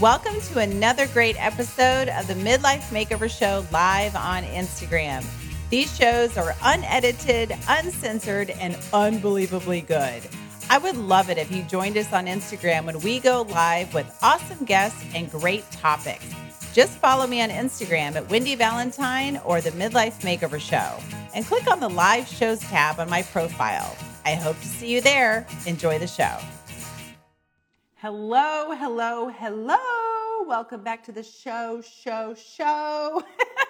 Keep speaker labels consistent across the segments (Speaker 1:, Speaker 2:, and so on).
Speaker 1: Welcome to another great episode of the Midlife Makeover Show live on Instagram. These shows are unedited, uncensored, and unbelievably good. I would love it if you joined us on Instagram when we go live with awesome guests and great topics. Just follow me on Instagram at Wendy Valentine or the Midlife Makeover Show and click on the live shows tab on my profile. I hope to see you there. Enjoy the show. Hello, hello, hello. Welcome back to the show, show, show.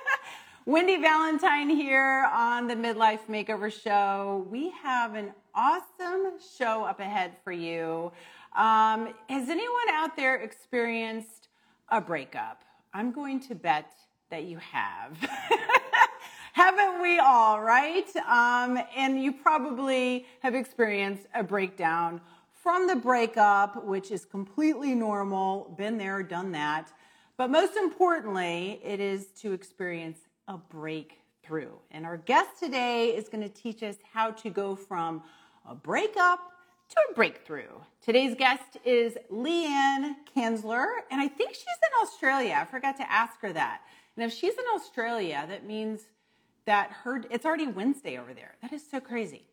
Speaker 1: Wendy Valentine here on the Midlife Makeover Show. We have an awesome show up ahead for you. Um, has anyone out there experienced a breakup? I'm going to bet that you have. Haven't we all, right? Um, and you probably have experienced a breakdown from the breakup, which is completely normal, been there, done that. But most importantly, it is to experience a breakthrough. And our guest today is going to teach us how to go from a breakup to a breakthrough. Today's guest is Leanne Kanzler, and I think she's in Australia. I forgot to ask her that. And if she's in Australia, that means that her it's already Wednesday over there. That is so crazy.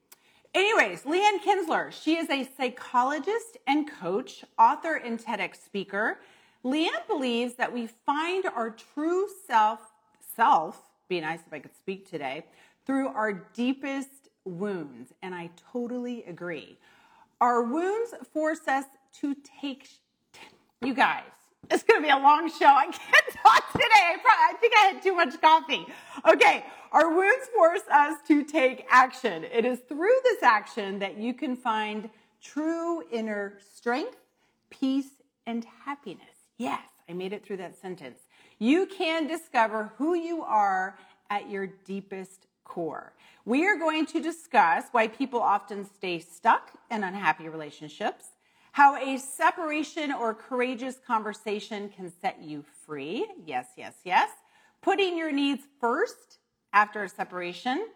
Speaker 1: Anyways, Leanne Kanzler, she is a psychologist and coach, author, and TEDx speaker. Leanne believes that we find our true self, self, be nice if I could speak today, through our deepest wounds. And I totally agree. Our wounds force us to take, you guys, it's going to be a long show. I can't talk today. I, probably, I think I had too much coffee. Okay. Our wounds force us to take action. It is through this action that you can find true inner strength, peace, and happiness. Yes, I made it through that sentence. You can discover who you are at your deepest core. We are going to discuss why people often stay stuck in unhappy relationships how a separation or courageous conversation can set you free. Yes, yes, yes. Putting your needs first after a separation.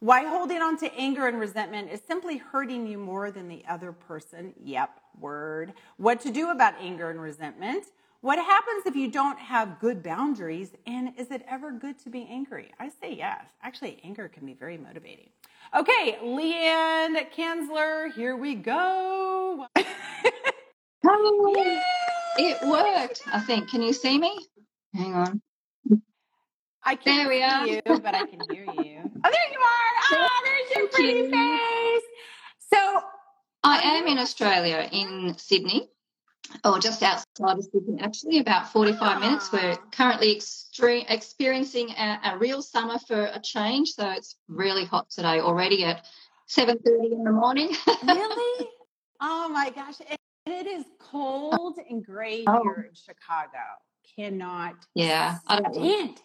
Speaker 1: Why holding on to anger and resentment is simply hurting you more than the other person. Yep, word. What to do about anger and resentment. What happens if you don't have good boundaries? And is it ever good to be angry? I say yes. Actually, anger can be very motivating. Okay, Leanne Kanzler, here we go.
Speaker 2: it worked, I think. Can you see me? Hang on.
Speaker 1: I can't there we are. you, but I can hear you. Oh, there you are. Ah, oh, there's your pretty you. face. So
Speaker 2: I am in Australia, in Sydney or just outside of Sydney, actually, about 45 minutes. We're ah. currently extreme, experiencing a, a, real summer for a change. So it's really hot today already at 7.30 in the morning.
Speaker 1: really? Oh my gosh. And it is cold and gray oh. here in Chicago. Cannot
Speaker 2: yeah,
Speaker 1: stand it.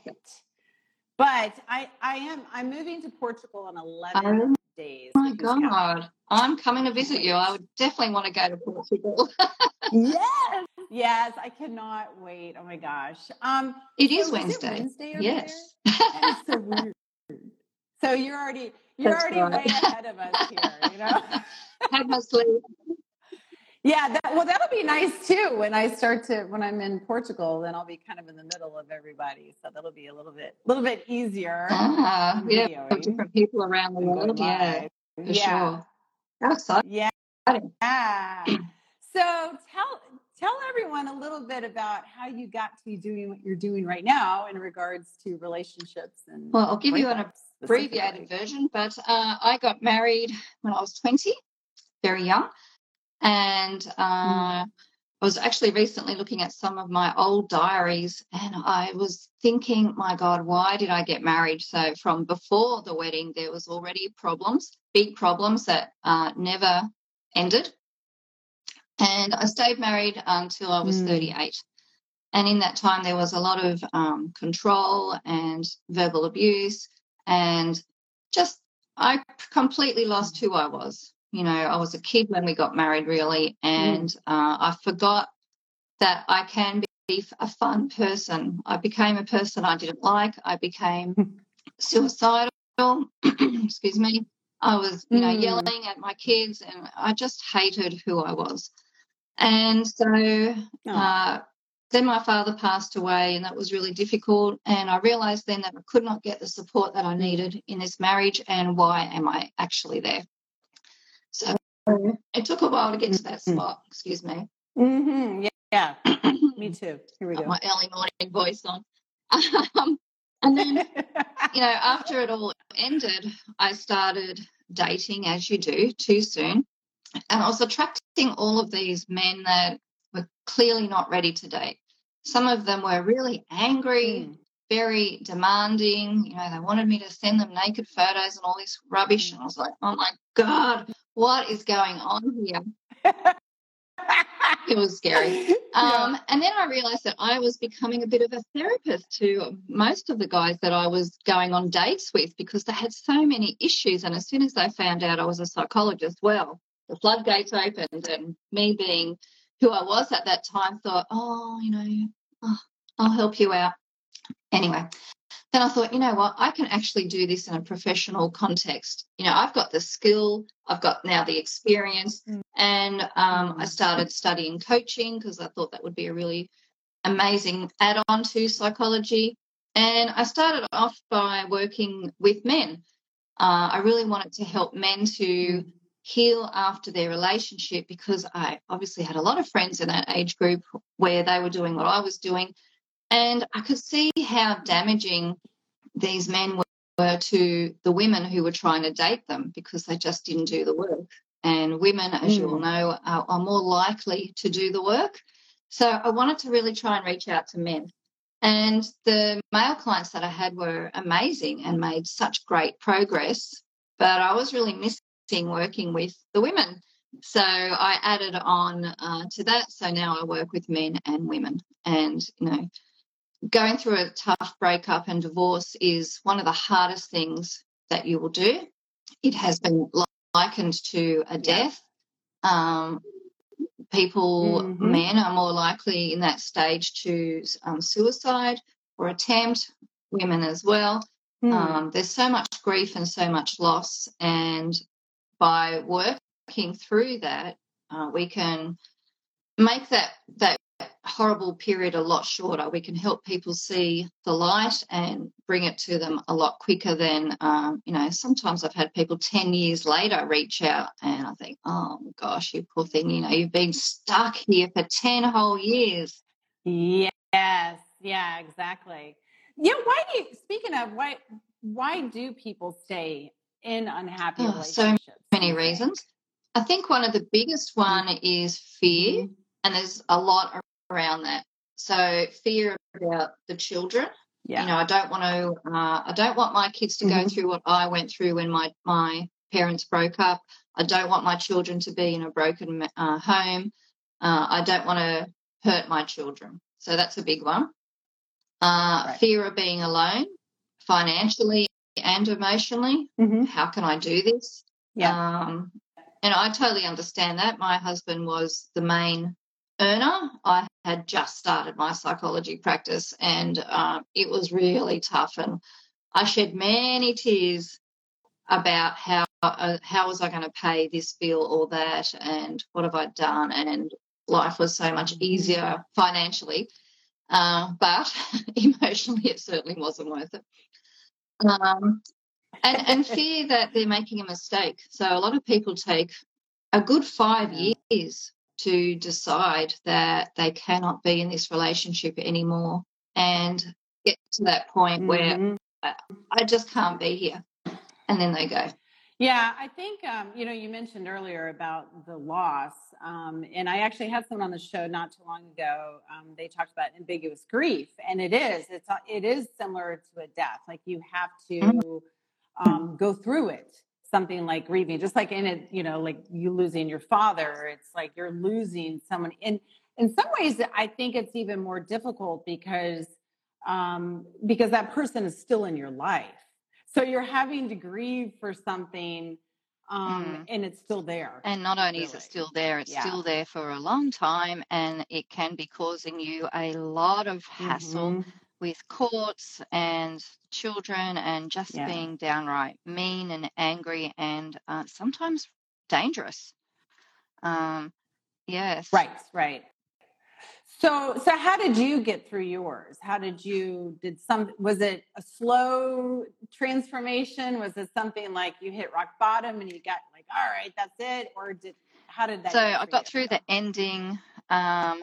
Speaker 1: But I, I am I'm moving to Portugal in 11 days.
Speaker 2: Oh my God. I'm coming to visit you. I would definitely want to go to Portugal.
Speaker 1: yes. Yes. I cannot wait. Oh my gosh. Um,
Speaker 2: it so is Wednesday. It Wednesday
Speaker 1: yes. so weird. So you're already you're That's already right. way ahead of us here, you know?
Speaker 2: Had my sleep.
Speaker 1: Yeah, that, well, that'll be nice too. When I start to, when I'm in Portugal, then I'll be kind of in the middle of everybody, so that'll be a little bit, a little bit easier.
Speaker 2: Ah, yeah, different people around the world. Yeah, for yeah. sure.
Speaker 1: That's Yeah. yeah. So tell tell everyone a little bit about how you got to be doing what you're doing right now in regards to relationships and.
Speaker 2: Well, I'll give you an abbreviated version, but uh, I got married when I was 20, very young. And uh, mm. I was actually recently looking at some of my old diaries and I was thinking, my God, why did I get married? So, from before the wedding, there was already problems, big problems that uh, never ended. And I stayed married until I was mm. 38. And in that time, there was a lot of um, control and verbal abuse. And just, I completely lost who I was you know, I was a kid when we got married, really, and mm. uh, I forgot that I can be a fun person. I became a person I didn't like. I became suicidal. Excuse me. I was, you know, mm. yelling at my kids, and I just hated who I was. And so, uh, then my father passed away, and that was really difficult. And I realized then that I could not get the support that I needed in this marriage. And why am I actually there? So it took a while to get to that
Speaker 1: Mm-hmm.
Speaker 2: spot. Excuse me.
Speaker 1: Mm-hmm. Yeah, yeah. Me too. Here we go.
Speaker 2: my early morning voice on. Um, and then, you know, after it all ended, I started dating as you do too soon. And I was attracting all of these men that were clearly not ready to date. Some of them were really angry,
Speaker 1: Mm.
Speaker 2: Very demanding. You know, they wanted me to send them naked photos and all this rubbish. And I was like, oh my God, what is going on here? It was scary. Um, and then I realized that I was becoming a bit of a therapist to most of the guys that I was going on dates with because they had so many issues. And as soon as they found out I was a psychologist, well, the floodgates opened, and me being who I was at that time thought, oh, you know, oh, I'll help you out. Anyway, then I thought, you know what, I can actually do this in a professional context. You know, I've got the skill, I've got now the experience,
Speaker 1: Mm.
Speaker 2: and um, I
Speaker 1: Mm.
Speaker 2: started studying coaching because I thought that would be a really amazing add on to psychology. And I started off by working with men. Uh, I really wanted to help men to
Speaker 1: Mm.
Speaker 2: heal after their relationship because I obviously had a lot of friends in that age group where they were doing what I was doing. And I could see how damaging these men were, to the women who were trying to date them because they just didn't do the work. And women, as you all
Speaker 1: Mm.
Speaker 2: know, are, are more likely to do the work. So I wanted to really try and reach out to men. And the male clients that I had were amazing and made such great progress. But I was really missing working with the women. So I added on uh, to that. So now I work with men and women. And, you know, going through a tough breakup and divorce is one of the hardest things that you will do. It has been likened to a death. Um, people,
Speaker 1: Mhm.
Speaker 2: men, are more likely in that stage to um, suicide or attempt, women as well.
Speaker 1: Mm.
Speaker 2: Um, there's so much grief and so much loss, and by working through that, uh, we can make that that horrible period a lot shorter. We can help people see the light and bring it to them a lot quicker than um, you know. Sometimes I've had people ten years later reach out, and I think, oh gosh, you poor thing, you know, you've been stuck here for ten whole years.
Speaker 1: Yes, yeah, exactly. Yeah, why do you speaking of why why do people stay in unhappy
Speaker 2: Oh, so
Speaker 1: relationships?
Speaker 2: Many reasons. I think one of the biggest one is fear.
Speaker 1: Mhm.
Speaker 2: and there's a lot around that. So fear about the children.
Speaker 1: Yeah.
Speaker 2: You know, I don't want to. Uh, I don't want my kids to go
Speaker 1: Mhm.
Speaker 2: through what I went through when my my parents broke up. I don't want my children to be in a broken uh, home. Uh, I don't want to hurt my children. So that's a big one. Uh,
Speaker 1: Right.
Speaker 2: Fear of being alone, financially and emotionally.
Speaker 1: Mhm.
Speaker 2: How can I do this?
Speaker 1: Yeah.
Speaker 2: Um, and I totally understand that. My husband was the main earner. I had just started my psychology practice and uh, it was really tough. And I shed many tears about how uh, how was I going to pay this bill or that and what have I done? And life was so much easier financially. Uh, but emotionally, it certainly wasn't worth it. Um, and and fear that they're making a mistake. So a lot of people take a good five years to decide that they cannot be in this relationship anymore and get to that point where
Speaker 1: Mhm.
Speaker 2: I just can't be here. And then they go.
Speaker 1: Yeah, I think um, you know you mentioned earlier about the loss, um, and I actually had someone on the show not too long ago. Um, they talked about ambiguous grief, and it is it's it is similar to a death. Like you have to um, go through it, something like grieving, just like in it, you know, like you losing your father. It's like you're losing someone. In in some ways, I think it's even more difficult because um, because that person is still in your life. So you're having to grieve for something, um,
Speaker 2: Mm.
Speaker 1: and it's still there.
Speaker 2: And not only is it still there, it's
Speaker 1: Yeah.
Speaker 2: still there for a long time and it can be causing you a lot of hassle
Speaker 1: Mhm.
Speaker 2: With courts and children and just
Speaker 1: Yeah.
Speaker 2: being downright mean and angry and uh, sometimes dangerous. Um, yes.
Speaker 1: Right, right. So, so how did you get through yours? How did you did some was it a slow transformation? Was it something like you hit rock bottom and you got like, all right, that's it, or did how did that?
Speaker 2: So I got through the ending. Um,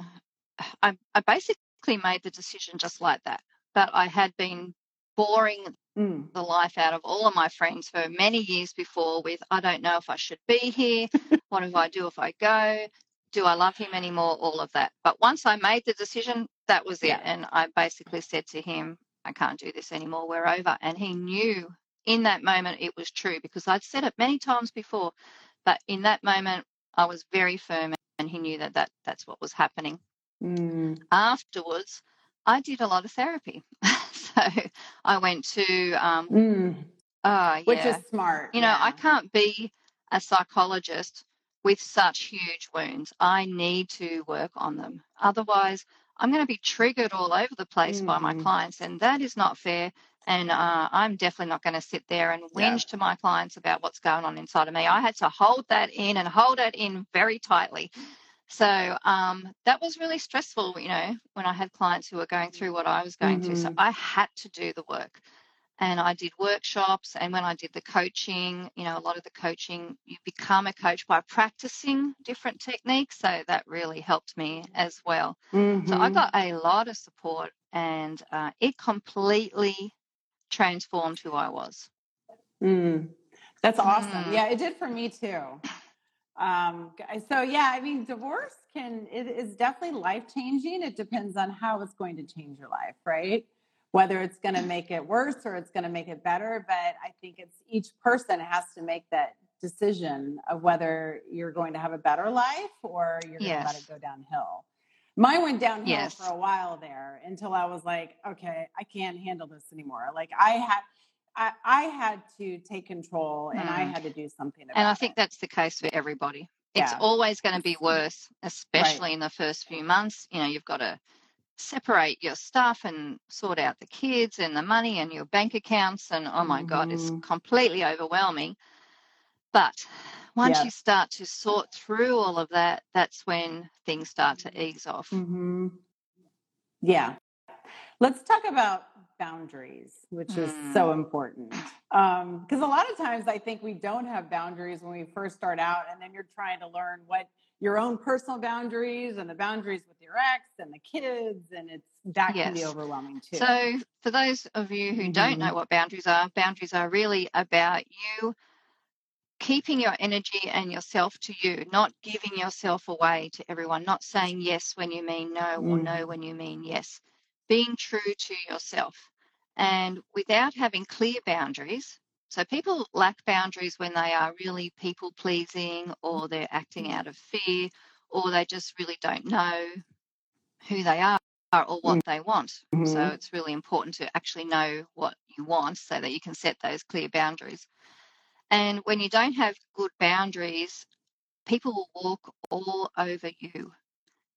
Speaker 2: I, I basically made the decision just like that. But I had been boring mm. the life out of all of my friends for many years before with I don't know if I should be here. what if I do if I go? do I love him anymore? All of that. But once I made the decision, that was it. And I basically said to him, I can't do this anymore. We're over. And he knew in that moment it was true because I'd said it many times before. But in that moment, I was very firm and he knew that, that that's what was happening. Mm. Afterwards, I did a lot of therapy. so I went to, um, mm. yeah.
Speaker 1: which is smart.
Speaker 2: You know, yeah. I can't be a psychologist with such huge wounds. I need to work on them. Otherwise, I'm going to be triggered all over the place mm. by my mm. clients, and that is not fair. And uh, I'm definitely not going to sit there and whinge yeah. to my clients about what's going on inside of me. I had to hold that in and hold it in very tightly. So um, that was really stressful, you know, when I had clients who were going through what I was going mm-hmm. through. So mm-hmm. I had to do the work and I did workshops. And when I did the coaching, you know, a lot of the coaching, you become a coach by practicing different techniques. So that really helped me as well. Mm-hmm. So I mm-hmm. got a lot of support and uh, it completely transformed who I was.
Speaker 1: Mm. That's awesome. Mm. Yeah, it did for me too. Um, so yeah, I mean, divorce can, it is definitely life changing. It depends on how it's going to change your life, right? whether it's going to make it worse or it's going to make it better. But I think it's each person has to make that decision of whether you're going to have a better life or you're going yes. to let it go downhill. Mine went downhill yes. for a while there until I was like, okay, I can't handle this anymore. Like I had, I, I had to take control and mm. I had to do something.
Speaker 2: and I think it. that's the case for everybody. It's yeah. always going to be worse, especially right. in the first few months. You know, you've got to separate your stuff and sort out the kids and the money and your bank accounts and oh my mm-hmm. god it's mm-hmm. completely overwhelming but once yeah. you start to sort through all of that that's when things start to ease off
Speaker 1: mm-hmm. yeah let's talk about boundaries which mm. is so mm. important because um, a lot of times i think we don't have boundaries when we first start out and then you're trying to learn what your own personal boundaries and the boundaries with your ex and the kids and it's that yes. can be overwhelming too
Speaker 2: so for those of you who mm-hmm. don't know mm-hmm. what boundaries are boundaries are really about you keeping your energy and yourself to you not giving yourself away to everyone not saying yes when you mean no mm. or no mm. when you mean yes being true to yourself and without having clear boundaries so people lack boundaries when they are really people pleasing or they're acting out of fear or they just really don't know who they are or what they want. Mm-hmm. So it's really important to actually know what you want so that you can set those clear boundaries. And when you don't have good boundaries, people will walk all over you.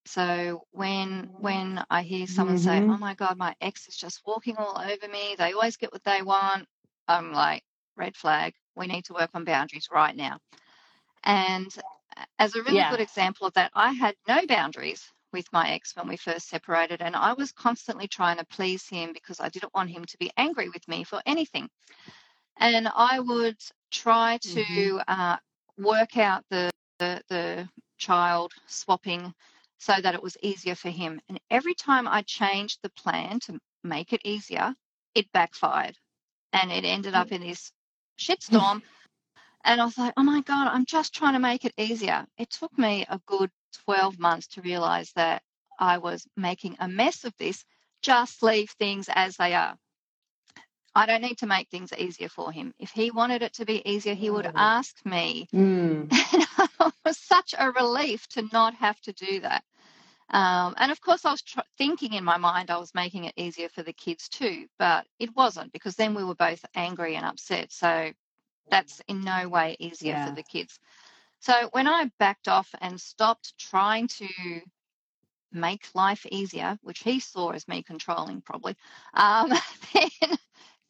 Speaker 2: So when when I hear someone mm-hmm. say, "Oh my god, my ex is just walking all over me. They always get what they want." I'm like, red flag. We need to work on boundaries right now. And as a really yeah. good example of that, I had no boundaries with my ex when we first separated, and I was constantly trying to please him because I didn't want him to be angry with me for anything. And I would try to mm-hmm. uh, work out the, the, the child swapping so that it was easier for him. And every time I changed the plan to make it easier, it backfired, and it ended up mm. in this shitstorm. and I was like, oh my God, I'm just trying to make it easier. It took me a good 12 months to realize that I was making a mess of this. Just leave things as they are. I don't need to make things easier for him. If he wanted it to be easier, he would mm. ask me. Mm. It was such a relief to not have to do that. Um, and of course, I was tr- thinking in my mind I was making it easier for the kids too, but it wasn't because then we were both angry and upset. So that's in no way easier yeah. for the kids. So when I backed off and stopped trying to make life easier, which he saw as me controlling probably, um, then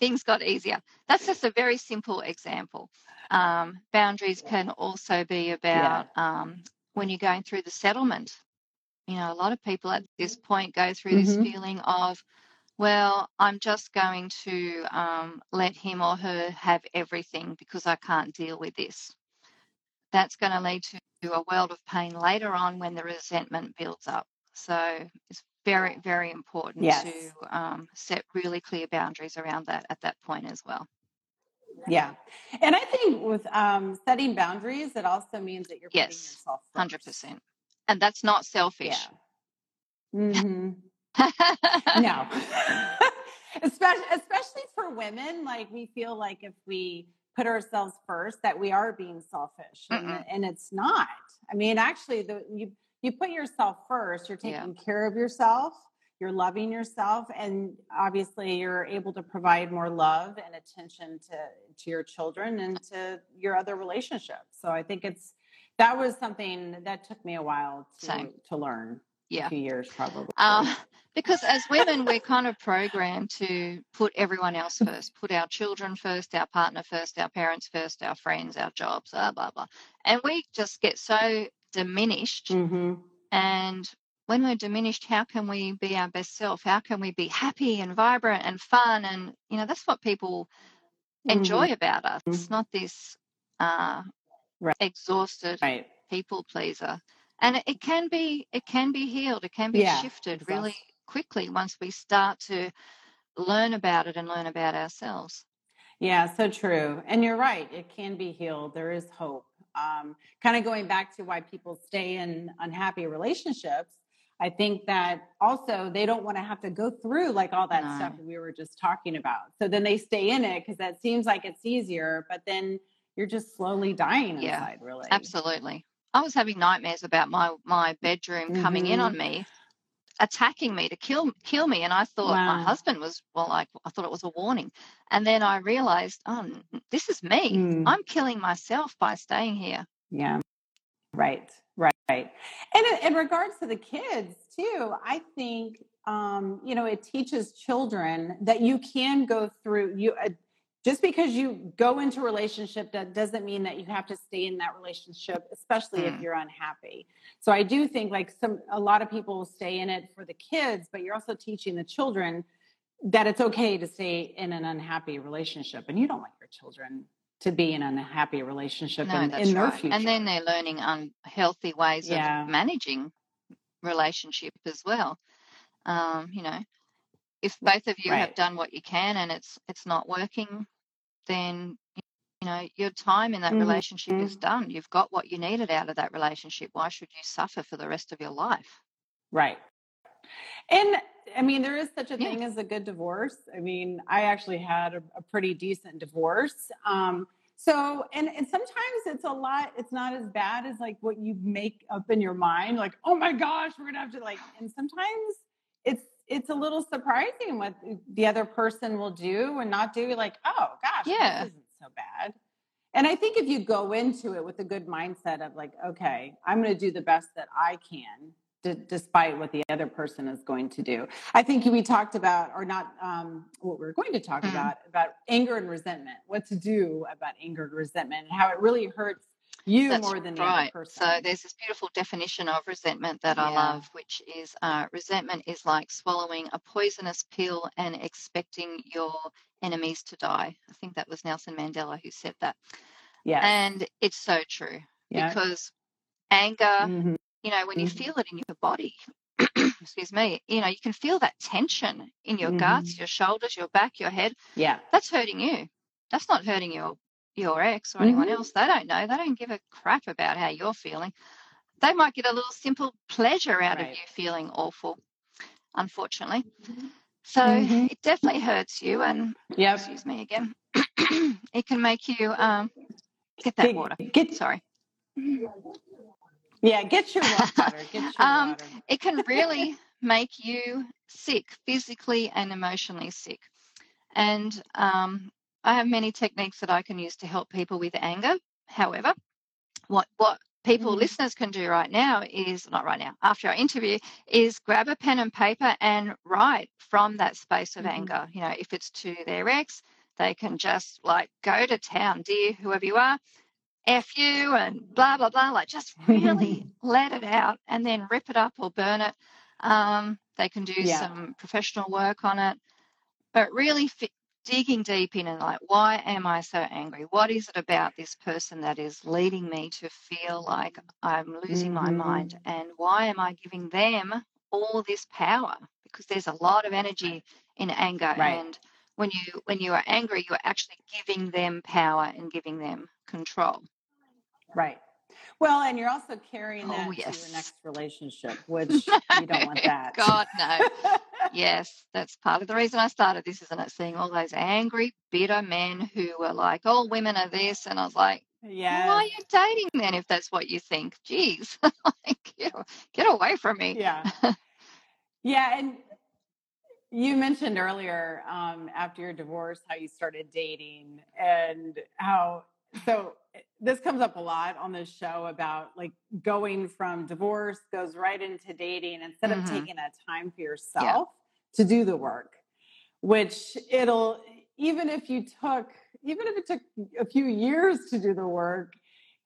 Speaker 2: things got easier. That's just a very simple example. Um, boundaries can also be about yeah. um, when you're going through the settlement you know, a lot of people at this point go through this
Speaker 1: Mhm.
Speaker 2: feeling of, well, I'm just going to um, let him or her have everything because I can't deal with this. That's going to lead to a world of pain later on when the resentment builds up. So it's very, very important
Speaker 1: Yes.
Speaker 2: to um, set really clear boundaries around that at that point as well.
Speaker 1: Yeah. And I think with um, setting boundaries, it also means that you're putting yourself first.
Speaker 2: Hundred percent, and that's not selfish.
Speaker 1: Yeah. hmm No. especially especially for women, like we feel like if we put ourselves first, that we are being selfish, and, and it's not. I mean, actually, the you you put yourself first. You're
Speaker 2: Yeah.
Speaker 1: taking care of yourself. You're loving yourself, and obviously, you're able to provide more love and attention to to your children and to your other relationships. So I think it's that was something that took me a while to
Speaker 2: Same.
Speaker 1: to learn.
Speaker 2: Yeah.
Speaker 1: A few years probably.
Speaker 2: Uh, because as women, we're kind of programmed to put everyone else first, put our children first, our partner first, our parents first, our friends, our jobs, blah, blah, blah. And we just get so diminished.
Speaker 1: hmm
Speaker 2: And when we're diminished, how can we be our best self? How can we be happy and vibrant and fun? And, you know, that's what people enjoy about us. It's not this uh,
Speaker 1: Right.
Speaker 2: exhausted
Speaker 1: Right.
Speaker 2: people pleaser and it, can be it can be healed it can be
Speaker 1: Yeah,
Speaker 2: shifted really
Speaker 1: awesome.
Speaker 2: quickly once we start to learn about it and learn about ourselves
Speaker 1: Yeah, so true. And you're right. It can be healed. There is hope. Um, kind of going back to why people stay in unhappy relationships. I think that also they don't want to have to go through like all that
Speaker 2: No.
Speaker 1: stuff we were just talking about. So then they stay in it because that seems like it's easier, but then you're just slowly dying
Speaker 2: Yeah,
Speaker 1: inside, really.
Speaker 2: absolutely i was having nightmares about my my bedroom coming in
Speaker 1: Mhm.
Speaker 2: on me attacking me to kill kill me and i thought my husband was well like i thought it was a warning and then i realized oh this is me
Speaker 1: Mm.
Speaker 2: i'm killing myself by staying here
Speaker 1: Yeah. Right. Right. Right. And in, in regards to the kids too, I think um, you know it teaches children that you can go through you uh, just because you go into a relationship that doesn't mean that you have to stay in that relationship, especially if
Speaker 2: Mm.
Speaker 1: you're unhappy. So I do think like some a lot of people stay in it for the kids, but you're also teaching the children that it's okay to stay in an unhappy relationship, and you don't want your children to be in an unhappy relationship
Speaker 2: no
Speaker 1: in, in their
Speaker 2: right
Speaker 1: future.
Speaker 2: and then they're learning unhealthy ways
Speaker 1: Yeah.
Speaker 2: of managing relationship as well um, you know if both of you have done what you can and it's it's not working then you know your time in that
Speaker 1: Mhm.
Speaker 2: relationship is done you've got what you needed out of that relationship why should you suffer for the rest of your life
Speaker 1: Right. And I mean, there is such a
Speaker 2: Yeah.
Speaker 1: thing as a good divorce. I mean, I actually had a, a pretty decent divorce. Um, so, and, and sometimes it's a lot, it's not as bad as like what you make up in your mind, like, oh my gosh, we're gonna have to like, and sometimes it's, it's a little surprising what the other person will do and not do. Like, oh gosh,
Speaker 2: Yeah.
Speaker 1: this isn't so bad. And I think if you go into it with a good mindset of like, okay, I'm going to do the best that I can, d- despite what the other person is going to do. I think we talked about, or not, um, what we're going to talk
Speaker 2: Mm.
Speaker 1: about, about anger and resentment. What to do about anger and resentment, and how it really hurts you
Speaker 2: That's
Speaker 1: more than the other
Speaker 2: right.
Speaker 1: person.
Speaker 2: So there's this beautiful definition of resentment that I love, which is uh, resentment is like swallowing a poisonous pill and expecting your enemies to die. I think that was Nelson Mandela who said that.
Speaker 1: Yeah.
Speaker 2: And it's so true
Speaker 1: yeah.
Speaker 2: because anger,
Speaker 1: Mhm.
Speaker 2: you know, when you
Speaker 1: Mhm.
Speaker 2: feel it in your body, excuse me, you know, you can feel that tension in your guts,
Speaker 1: Mm-hmm.
Speaker 2: your shoulders, your back, your head.
Speaker 1: Yeah.
Speaker 2: That's hurting you. That's not hurting your your ex or anyone
Speaker 1: Mhm.
Speaker 2: else. They don't know. They don't give a crap about how you're feeling. They might get a little simple pleasure out of you feeling awful, unfortunately. So
Speaker 1: Mhm.
Speaker 2: it definitely hurts you and
Speaker 1: Yep.
Speaker 2: excuse me again. it can make you um get that
Speaker 1: Get-
Speaker 2: water.
Speaker 1: Get,
Speaker 2: Sorry.
Speaker 1: yeah, get your water. Get your
Speaker 2: Um,
Speaker 1: water.
Speaker 2: it can really make you sick, physically and emotionally sick. And um, I have many techniques that I can use to help people with anger. However, what what people
Speaker 1: Mhm.
Speaker 2: listeners can do right now is not right now after our interview is grab a pen and paper and write from that space of
Speaker 1: Mhm.
Speaker 2: anger you know if it's to their ex they can just like go to town dear whoever you are F you and blah, blah, blah. Like just really let it out and then rip it up or burn it. Um, they can do
Speaker 1: Yeah.
Speaker 2: some professional work on it, but really digging deep in and like, why am I so angry? What is it about this person that is leading me to feel like I'm losing my mm-hmm.
Speaker 1: mind?
Speaker 2: And why am I giving them all this power? Because there's a lot of energy in anger,
Speaker 1: Right.
Speaker 2: and when you when you are angry, you're actually giving them power and giving them control.
Speaker 1: Right. Well, and you're also carrying
Speaker 2: Oh
Speaker 1: that to
Speaker 2: yes.
Speaker 1: your next relationship, which you don't want that.
Speaker 2: God no. Yes, that's part of the reason I started this, isn't it? Seeing all those angry, bitter men who were like, all women are this. And I was like, yeah. why are you dating then if that's what you think? Jeez, like, get, get away from me.
Speaker 1: Yeah. Yeah. And you mentioned earlier, um, after your divorce, how you started dating and how, so this comes up a lot on this show about like going from divorce goes right into dating instead of
Speaker 2: Mhm.
Speaker 1: taking that time for yourself to do the work, which it'll, even if you took, even if it took a few years to do the work,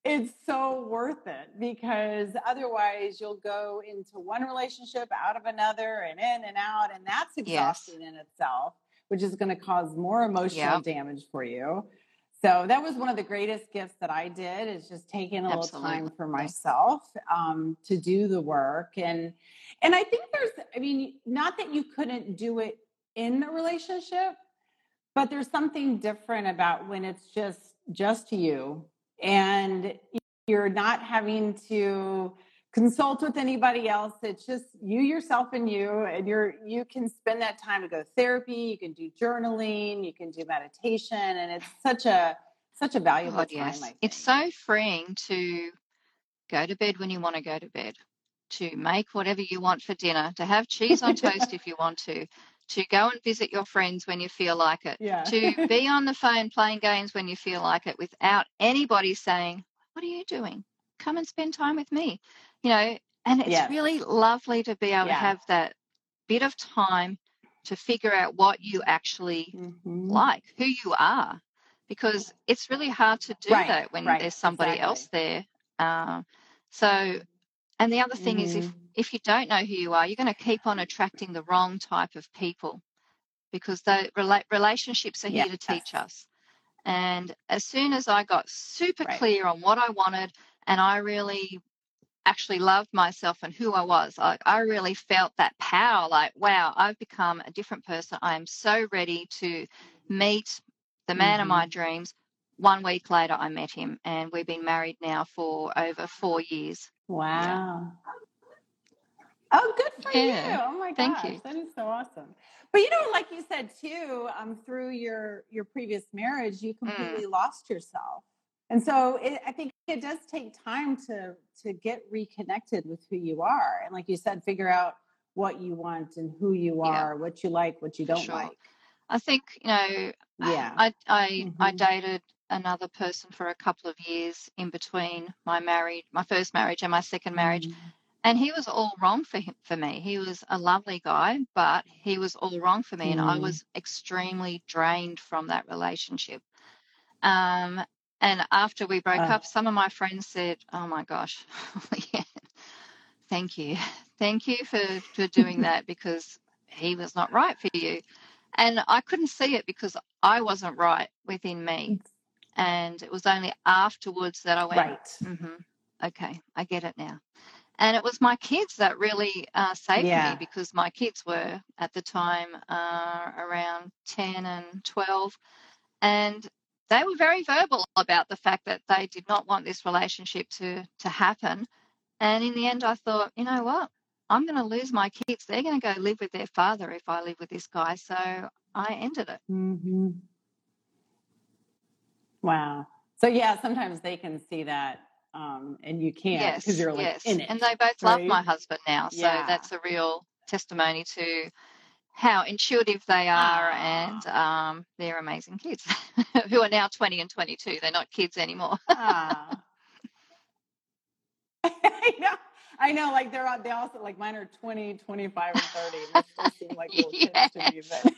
Speaker 1: it's so worth it because otherwise you'll go into one relationship out of another and in and out and that's
Speaker 2: Yes.
Speaker 1: exhausting in itself which is going to cause more emotional
Speaker 2: Yep.
Speaker 1: damage for you so that was one of the greatest gifts that i did is just taking a little time for myself um, to do the work. And and i think there's i mean not that you couldn't do it in a relationship but there's something different about when it's just just you and you're not having to consult with anybody else it's just you yourself and you and you're you can spend that time to go therapy you can do journaling you can do meditation and it's such a such a valuable
Speaker 2: God,
Speaker 1: time
Speaker 2: yes. It's so freeing to go to bed when you want to go to bed, to make whatever you want for dinner, to have cheese on toast if you want to, to go and visit your friends when you feel like it,
Speaker 1: yeah
Speaker 2: to be on the phone playing games when you feel like it without anybody saying, What are you doing? Come and spend time with me. You know, and it's
Speaker 1: yes.
Speaker 2: really lovely to be able to have that bit of time to figure out what you actually
Speaker 1: hmm
Speaker 2: like, who you are, because it's really hard to do
Speaker 1: right
Speaker 2: that when
Speaker 1: right
Speaker 2: there's somebody
Speaker 1: exactly.
Speaker 2: else there. Um, so, and the other thing is if
Speaker 1: hmm
Speaker 2: if you don't know who you are, you're going to keep on attracting the wrong type of people because the rela- relationships are here to teach us. And as soon as I got super
Speaker 1: right.
Speaker 2: clear on what I wanted and I really actually loved myself and who I was, I, I really felt that power like, wow, I've become a different person. I am so ready to meet the man of
Speaker 1: hmm
Speaker 2: my dreams. One week later, I met him, and we've been married now for over four years.
Speaker 1: Wow. Oh, good for you. Oh my
Speaker 2: Thank
Speaker 1: gosh,
Speaker 2: you.
Speaker 1: that is so awesome. But you know, like you said too, um, through your your previous marriage, you
Speaker 2: Mm,
Speaker 1: completely lost yourself. And so it, I think it does take time to to get reconnected with who you are. And like you said, figure out what you want and who you
Speaker 2: yeah,
Speaker 1: are, what you like, what you don't
Speaker 2: sure.
Speaker 1: like.
Speaker 2: I think you know,
Speaker 1: Yeah.
Speaker 2: I I I
Speaker 1: hmm
Speaker 2: dated another person for a couple of years in between my married my first marriage and my second marriage,
Speaker 1: mm
Speaker 2: and he was all wrong for him for me. He was a lovely guy, but he was all wrong for me, and I
Speaker 1: Mm.
Speaker 2: was extremely drained from that relationship. Um, and after we broke
Speaker 1: Oh,
Speaker 2: up, some of my friends said, "Oh my gosh, yeah, thank you, thank you for for doing that because he was not right for you." And I couldn't see it because I wasn't right within me. And it was only afterwards that I went,
Speaker 1: right.
Speaker 2: mm-hmm, okay, I get it now. And it was my kids that really uh, saved me because my kids were at the time uh, around 10 and 12. And they were very verbal about the fact that they did not want this relationship to, to happen. And in the end, I thought, you know what? I'm going to lose my kids. They're going to go live with their father if I live with this guy. So I ended it.
Speaker 1: hmm Wow. So yeah, sometimes they can see that, um, and you can't because
Speaker 2: Yes,
Speaker 1: you're like
Speaker 2: yes.
Speaker 1: in
Speaker 2: And they both love my husband now. So
Speaker 1: Yeah.
Speaker 2: that's a real testimony to how intuitive they are and
Speaker 1: Ah,
Speaker 2: um, they're amazing kids who are now 20 and 22. They're not kids anymore.
Speaker 1: ah. I know. I know. Like they're they also like mine are 20, 25, and 30, and they still seem like little kids to me, but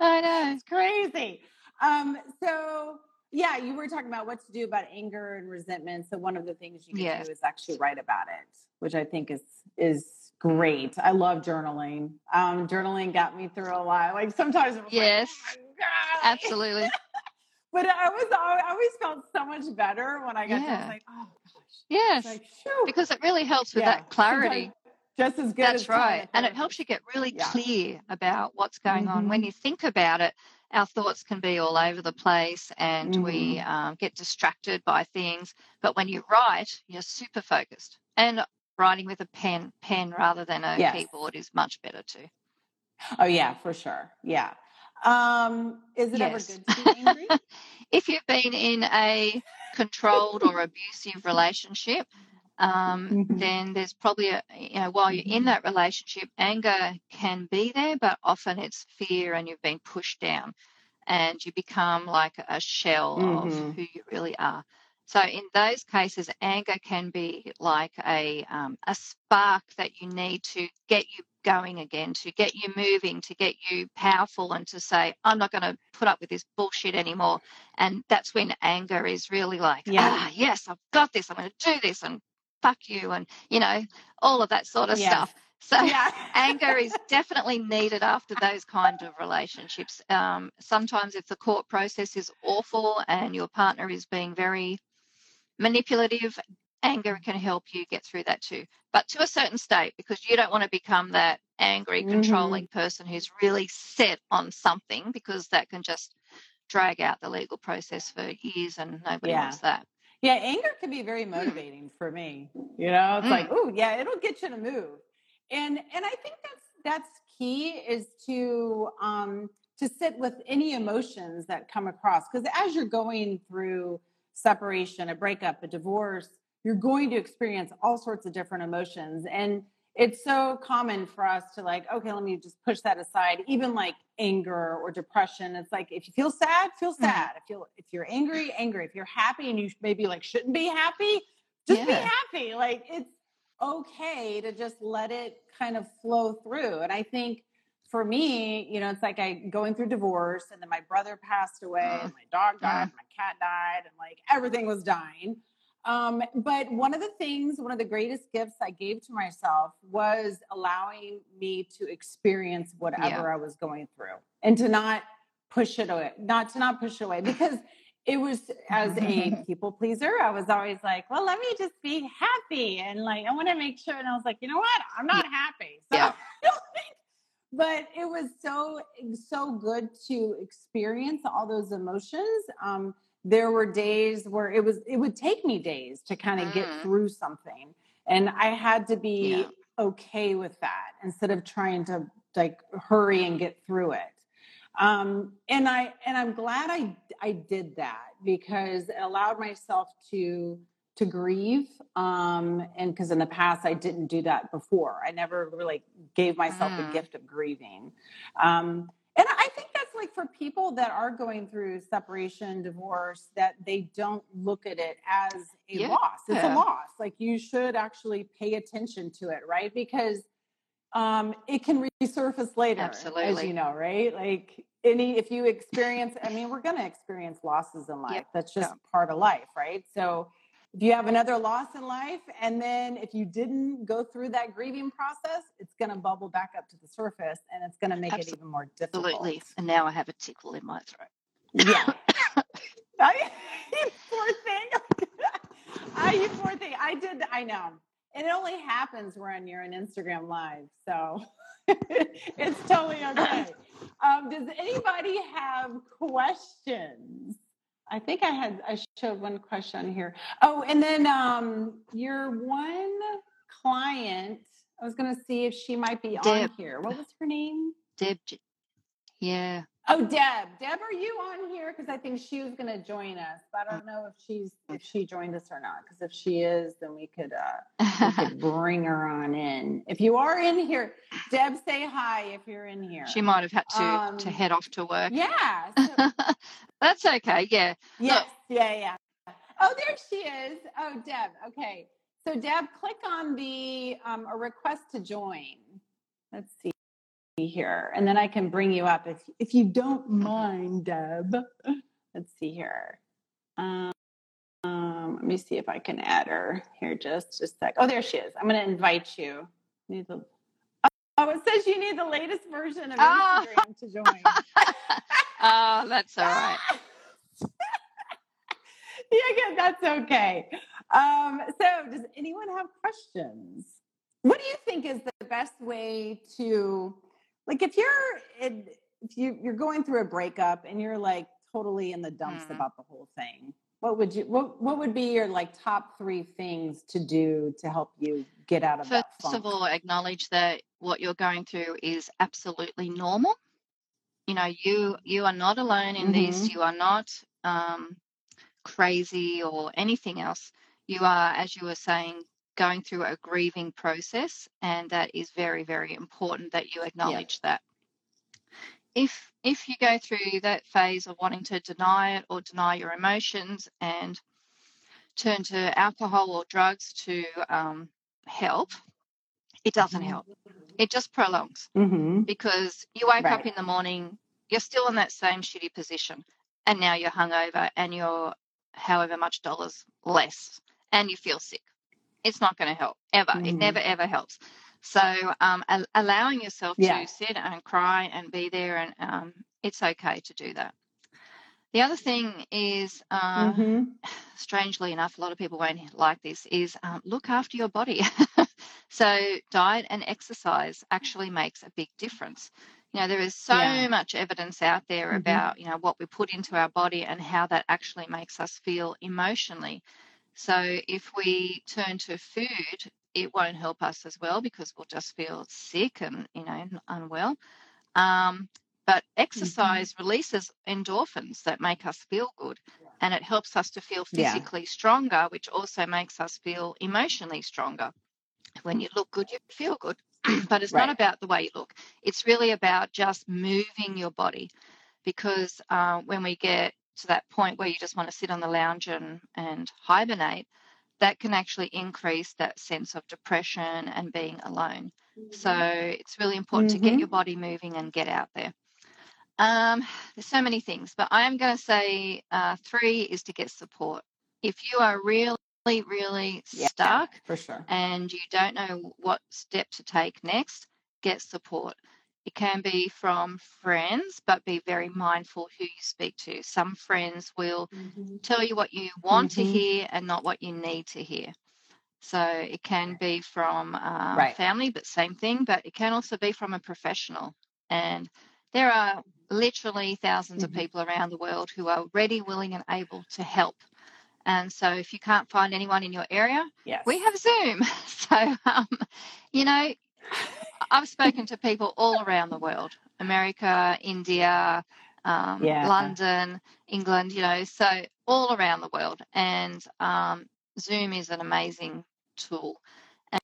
Speaker 2: I know.
Speaker 1: it's crazy. Um, so yeah, you were talking about what to do about anger and resentment. So one of the things you can
Speaker 2: Yes.
Speaker 1: do is actually write about it, which I think is is great. I love journaling. Um, journaling got me through a lot. Like sometimes I'm
Speaker 2: Yes.
Speaker 1: like, oh
Speaker 2: Absolutely.
Speaker 1: but I was I always felt so much better when I got to.
Speaker 2: Yeah.
Speaker 1: was like, oh gosh,
Speaker 2: Yes.
Speaker 1: like.
Speaker 2: Because it really helps with
Speaker 1: yeah,
Speaker 2: that clarity.
Speaker 1: just as good
Speaker 2: That's
Speaker 1: telling
Speaker 2: right. And it helps you get really
Speaker 1: Yeah.
Speaker 2: clear about what's going on. When
Speaker 1: Mhm.
Speaker 2: you think about it, our thoughts can be all over the place and we
Speaker 1: Mhm.
Speaker 2: um, get distracted by things. But when you write, you're super focused. And writing with a pen, pen rather than a
Speaker 1: Yes.
Speaker 2: keyboard is much better too.
Speaker 1: Oh yeah, for sure. Yeah. Um, is it ever good to be angry?
Speaker 2: if you've been in a controlled or abusive relationship, um,
Speaker 1: Mhm.
Speaker 2: then there's probably a, you know, while you're in that relationship, anger can be there, but often it's fear and you've been pushed down and you become like a shell of
Speaker 1: Mhm.
Speaker 2: who you really are. So in those cases, anger can be like a um, a spark that you need to get you going again, to get you moving, to get you powerful, and to say, "I'm not going to put up with this bullshit anymore." And that's when anger is really like,
Speaker 1: Yeah.
Speaker 2: "Ah, yes, I've got this. I'm going to do this," and fuck you, and you know all of that sort of
Speaker 1: Yes.
Speaker 2: stuff. So
Speaker 1: Yeah.
Speaker 2: anger is definitely needed after those kind of relationships. Um, sometimes, if the court process is awful and your partner is being very manipulative, anger can help you get through that too. But to a certain state, because you don't want to become that angry,
Speaker 1: Mhm.
Speaker 2: controlling person who's really set on something, because that can just drag out the legal process for years and nobody
Speaker 1: Yeah.
Speaker 2: wants that.
Speaker 1: Yeah, anger can be very motivating for me. You know, it's
Speaker 2: Mm.
Speaker 1: like, oh yeah, it'll get you to move. And and I think that's that's key is to um to sit with any emotions that come across. Because as you're going through separation, a breakup, a divorce, you're going to experience all sorts of different emotions. And it's so common for us to like, okay, let me just push that aside. Even like anger or depression. It's like if you feel sad, feel
Speaker 2: Mm.
Speaker 1: sad. If you if you're angry, angry. If you're happy and you maybe like shouldn't be happy, just be happy. Like it's okay to just let it kind of flow through. And I think for me, you know, it's like I going through divorce and then my brother passed away
Speaker 2: Mm.
Speaker 1: and my dog died,
Speaker 2: Mm.
Speaker 1: and my cat died, and like everything was dying. Um, but one of the things, one of the greatest gifts I gave to myself was allowing me to experience whatever
Speaker 2: Yeah.
Speaker 1: I was going through and to not push it away, not to not push it away because it was as a people pleaser. I was always like, well, let me just be happy. And like, I want to make sure. And I was like, you know what? I'm not happy. So
Speaker 2: Yeah.
Speaker 1: but it was so so good to experience all those emotions um, there were days where it was it would take me days to kind of get
Speaker 2: Mm.
Speaker 1: through something and i had to be
Speaker 2: Yeah.
Speaker 1: okay with that instead of trying to like hurry and get through it um, and i and i'm glad i i did that because it allowed myself to to grieve um and because in the past i didn't do that before. I never really gave myself the
Speaker 2: Mm.
Speaker 1: gift of grieving. Um and i think that's like for people that are going through separation divorce that they don't look at it as a
Speaker 2: Yeah.
Speaker 1: loss. It's a loss. Like you should actually pay attention to it right? Because um it can resurface later
Speaker 2: Absolutely.
Speaker 1: as you know right? Like any if you experience i mean we're going to experience losses in life. That's just
Speaker 2: Yeah.
Speaker 1: part of life right? So if you have another loss in life and then if you didn't go through that grieving process it's going to bubble back up to the surface and it's going to make it even more difficult
Speaker 2: Absolutely. And now I have a tickle in my throat.
Speaker 1: yeah I, you poor thing. I, you poor thing. I did. I know. And it only happens when you're on Instagram Live, so it's totally okay. Um, does anybody have questions? I think I had. I showed one question here. Oh, and then um, your one client. I was going to see if she might be on here. What was her name?
Speaker 2: Deb. Yeah.
Speaker 1: Oh, Deb. Deb, are you on here? Because I think she was going to join us, but I don't know if she's if she joined us or not. Because if she is, then we could uh, we could bring her on in. If you are in here, Deb, say hi if you're in here.
Speaker 2: she might have had to to
Speaker 1: Um,
Speaker 2: head off to work.
Speaker 1: Yeah. So,
Speaker 2: That's okay. Yeah.
Speaker 1: yes. Yeah. Yeah. Oh, there she is. Oh, Deb. Okay. So, Deb, click on the um, a request to join. Let's see here, and then I can bring you up if if you don't mind, Deb. Let's see here. Um, um, let me see if I can add her here just a sec. Oh, there she is. I'm going to invite you. Need the, oh, it says you need the latest version of
Speaker 2: Oh.
Speaker 1: Instagram to join.
Speaker 2: Oh, that's all right.
Speaker 1: yeah. That's okay. Um, so, does anyone have questions? What do you think is the best way to, like, if you're in, if you you're going through a breakup and you're like totally in the dumps
Speaker 2: Mhm.
Speaker 1: about the whole thing, what would you what what would be your like top three things to do to help you get out of
Speaker 2: First
Speaker 1: that funk?
Speaker 2: of all, acknowledge that what you're going through is absolutely normal. You know, you you are not alone in this.
Speaker 1: Mhm.
Speaker 2: You are not um, crazy or anything else. You are, as you were saying, going through a grieving process, and that is very, very important that you acknowledge that. If if you go through that phase of wanting to deny it or deny your emotions and turn to alcohol or drugs to um, help, it doesn't help. It just prolongs
Speaker 1: Mm-hmm.
Speaker 2: because you wake up in the morning, you're still in that same shitty position, and now you're hungover and you're however much dollars less, and you feel sick. It's not going to help ever. It
Speaker 1: Mhm.
Speaker 2: never ever helps. So um, al- allowing yourself
Speaker 1: Yeah.
Speaker 2: to sit and cry and be there, and um, it's okay to do that. The other thing is, uh,
Speaker 1: Mm-hmm.
Speaker 2: strangely enough, a lot of people won't like this, is um, look after your body. so diet and exercise actually makes a big difference. You know, there is so
Speaker 1: Yeah.
Speaker 2: much evidence out there
Speaker 1: Mhm.
Speaker 2: about, you know, what we put into our body and how that actually makes us feel emotionally. So if we turn to food, it won't help us as well because we'll just feel sick and, you know, unwell. Um, but exercise releases endorphins that make us feel good and it helps us to feel
Speaker 1: Yeah.
Speaker 2: physically stronger, which also makes us feel emotionally stronger. When you look good, you feel good. but it's not about the way you look, it's really about just moving your body because uh, when we get to that point where you just want to sit on the lounge and, and hibernate, that can actually increase that sense of depression and being alone. So it's really important to get
Speaker 1: Mhm.
Speaker 2: your body moving and get out there. Um, there's so many things, but I am going to say uh, three is to get support. If you are really, really
Speaker 1: Yeah.
Speaker 2: stuck
Speaker 1: For sure.
Speaker 2: and you don't know what step to take next, get support. It can be from friends, but be very mindful who you speak to. Some friends will tell you what you want to
Speaker 1: Mhm.
Speaker 2: hear and not what you need to hear. So it can be from uh,
Speaker 1: Right.
Speaker 2: family, but same thing, but it can also be from a professional. And there are literally 1000s of
Speaker 1: Mhm.
Speaker 2: people around the world who are ready, willing, and able to help. And so if you can't find anyone in your area,
Speaker 1: Yes.
Speaker 2: we have Zoom. So, um, you know, I've spoken to people all around the world America, India, um,
Speaker 1: Yeah.
Speaker 2: London, England, you know, so all around the world. And um, Zoom is an amazing tool.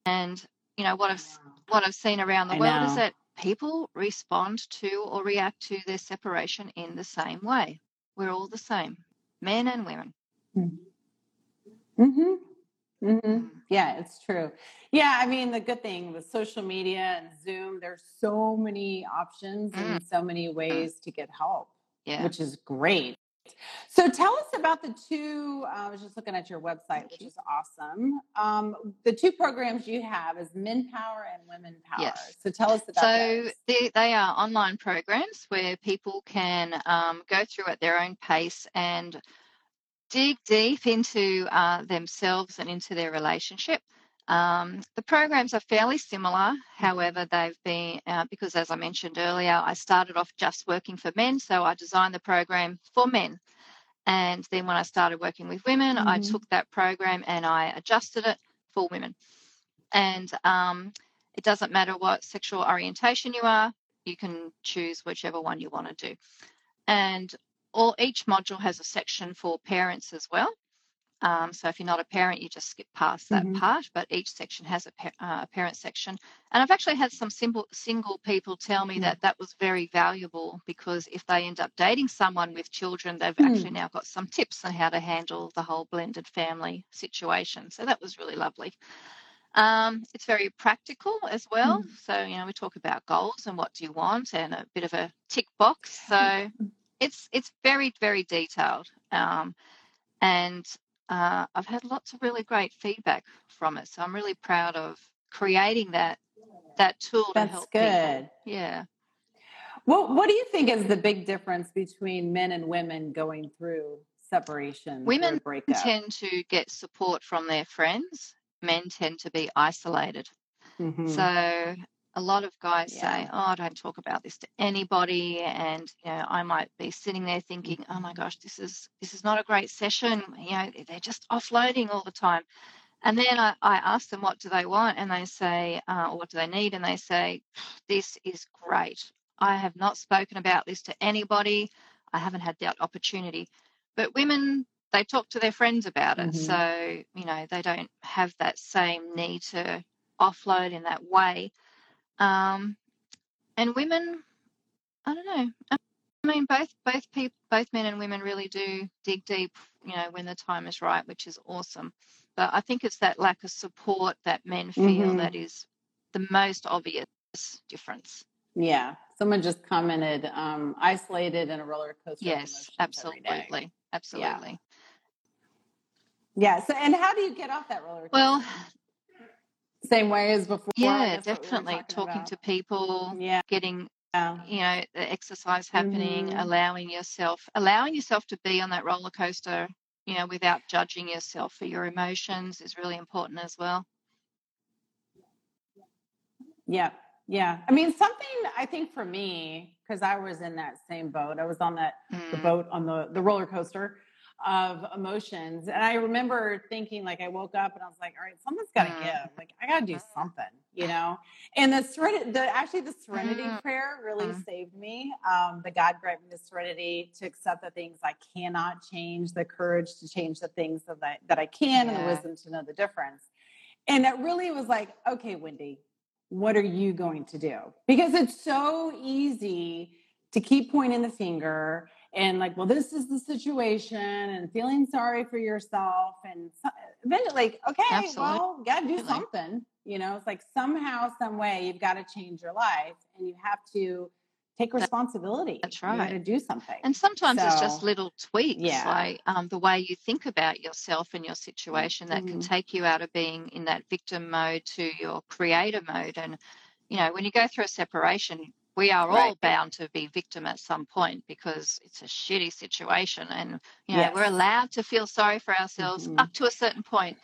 Speaker 2: And, you know, what I've, what I've seen around the
Speaker 1: I
Speaker 2: world is that people respond to or react to their separation in the same way. We're all the same, men and women.
Speaker 1: Mm-hmm. Mm-hmm.
Speaker 2: Mm.
Speaker 1: Yeah, it's true. Yeah, I mean, the good thing with social media and Zoom, there's so many options
Speaker 2: Mm.
Speaker 1: and so many ways to get help,
Speaker 2: Yeah.
Speaker 1: which is great. So tell us about the two. uh, I was just looking at your website, which is awesome. Um, the two programs you have is Men Power and Women Power.
Speaker 2: Yes.
Speaker 1: So tell us about
Speaker 2: So they, they are online programs where people can um, go through at their own pace and dig deep into uh, themselves and into their relationship. Um, the programs are fairly similar, however, they've been, uh, because as I mentioned earlier, I started off just working for men, so I designed the program for men. And then when I started working with women, I
Speaker 1: Mhm.
Speaker 2: took that program and I adjusted it for women. And um, it doesn't matter what sexual orientation you are, you can choose whichever one you want to do. And all each module has a section for parents as well. Um, so if you're not a parent, you just skip past that
Speaker 1: Mhm.
Speaker 2: part. But each section has a, pa- uh, a parent section, and I've actually had some simple single people tell me
Speaker 1: Mm.
Speaker 2: that that was very valuable because if they end up dating someone with children, they've
Speaker 1: Hmm.
Speaker 2: actually now got some tips on how to handle the whole blended family situation. So that was really lovely. Um, it's very practical as well.
Speaker 1: Mm.
Speaker 2: So you know we talk about goals and what do you want, and a bit of a tick box. So it's it's very very detailed. Um, and uh, I've had lots of really great feedback from it. So I'm really proud of creating that that tool
Speaker 1: That's
Speaker 2: to help
Speaker 1: good.
Speaker 2: people. Yeah.
Speaker 1: Well, what do you think is the big difference between men and women going through separation
Speaker 2: Women tend to get support from their friends. Men tend to be isolated.
Speaker 1: Mhm.
Speaker 2: So a lot of guys
Speaker 1: Yeah.
Speaker 2: say, "Oh, I don't talk about this to anybody," and you know, I might be sitting there thinking, "Oh my gosh, this is this is not a great session." You know, they're just offloading all the time. And then I, I ask them, "What do they want?" And they say, uh, "Or what do they need?" And they say, "This is great. I have not spoken about this to anybody. I haven't had that opportunity." But women, they talk to their friends about it,
Speaker 1: Mhm.
Speaker 2: so you know they don't have that same need to offload in that way. Um, and women, I don't know. I mean, both both people, both men and women really do dig deep, you know, when the time is right, which is awesome. But I think it's that lack of support that men feel
Speaker 1: Mhm.
Speaker 2: that is the most obvious difference.
Speaker 1: Yeah. Someone just commented, um, isolated in a roller coaster
Speaker 2: Yes,
Speaker 1: emotions every day.
Speaker 2: absolutely, absolutely.
Speaker 1: Yeah. So, and how do you get off that roller coaster?
Speaker 2: Well,
Speaker 1: Same way as before.
Speaker 2: Yeah,
Speaker 1: what we
Speaker 2: definitely
Speaker 1: talking about.
Speaker 2: to people,
Speaker 1: Yeah.
Speaker 2: getting
Speaker 1: Yeah.
Speaker 2: you know the exercise happening
Speaker 1: Mhm.
Speaker 2: allowing yourself allowing yourself to be on that roller coaster you know without judging yourself for your emotions is really important as well
Speaker 1: Yeah. Yeah. I mean, something I think for me, because I was in that same boat, I was on that the
Speaker 2: Mm,
Speaker 1: boat on the the roller coaster of emotions, and I remember thinking like I woke up and I was like, all right, something's got to
Speaker 2: Mm.
Speaker 1: give. Like I got to do something, you know. And the serenity, the actually the serenity
Speaker 2: Mm.
Speaker 1: prayer really
Speaker 2: Mm.
Speaker 1: saved me. Um, the God grant me the serenity to accept the things I cannot change, the courage to change the things that I, that I can, and the wisdom to know the difference. And it really was like, okay, Wendy, what are you going to do? Because it's so easy to keep pointing the finger and like, well, this is the situation and feeling sorry for yourself. And so, eventually, like, okay,
Speaker 2: Absolutely.
Speaker 1: well, got to do something. You know, it's like somehow, some way, you've got to change your life and you have to take responsibility.
Speaker 2: that's right.
Speaker 1: to do something.
Speaker 2: and sometimes it's just little tweaks
Speaker 1: yeah.
Speaker 2: like um, the way you think about yourself and your situation that can
Speaker 1: Mhm.
Speaker 2: take you out of being in that victim mode to your creator mode and you know when you go through a separation we are all bound to be victim at some point because it's a shitty situation and you know we're allowed to feel sorry for ourselves
Speaker 1: Mhm.
Speaker 2: up to a certain point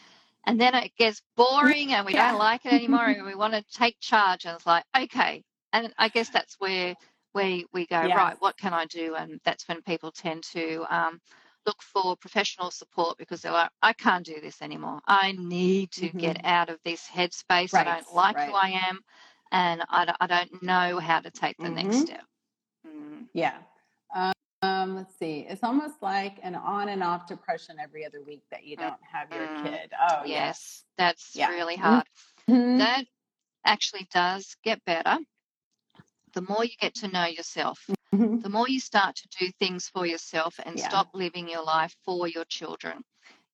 Speaker 2: and then it gets boring and we
Speaker 1: Yeah.
Speaker 2: don't like it anymore and we want to take charge and it's like okay. And i guess that's where where we go
Speaker 1: Yes.
Speaker 2: right what can i do? And that's when people tend to um, look for professional support because they're like i can't do this anymore. I need to get
Speaker 1: Mhm.
Speaker 2: out of this headspace. I don't like who i am and I, don't- I don't know how to take the next
Speaker 1: Mhm.
Speaker 2: step Mm.
Speaker 1: Yeah. Um, let's see. It's almost like an on and off depression every other week that you don't have your
Speaker 2: Mm.
Speaker 1: kid. Oh, yes.
Speaker 2: yes that's
Speaker 1: Yeah.
Speaker 2: really hard
Speaker 1: Mhm.
Speaker 2: that actually does get better the more you get to know yourself the more you start to do things for yourself and
Speaker 1: Yeah.
Speaker 2: stop living your life for your children.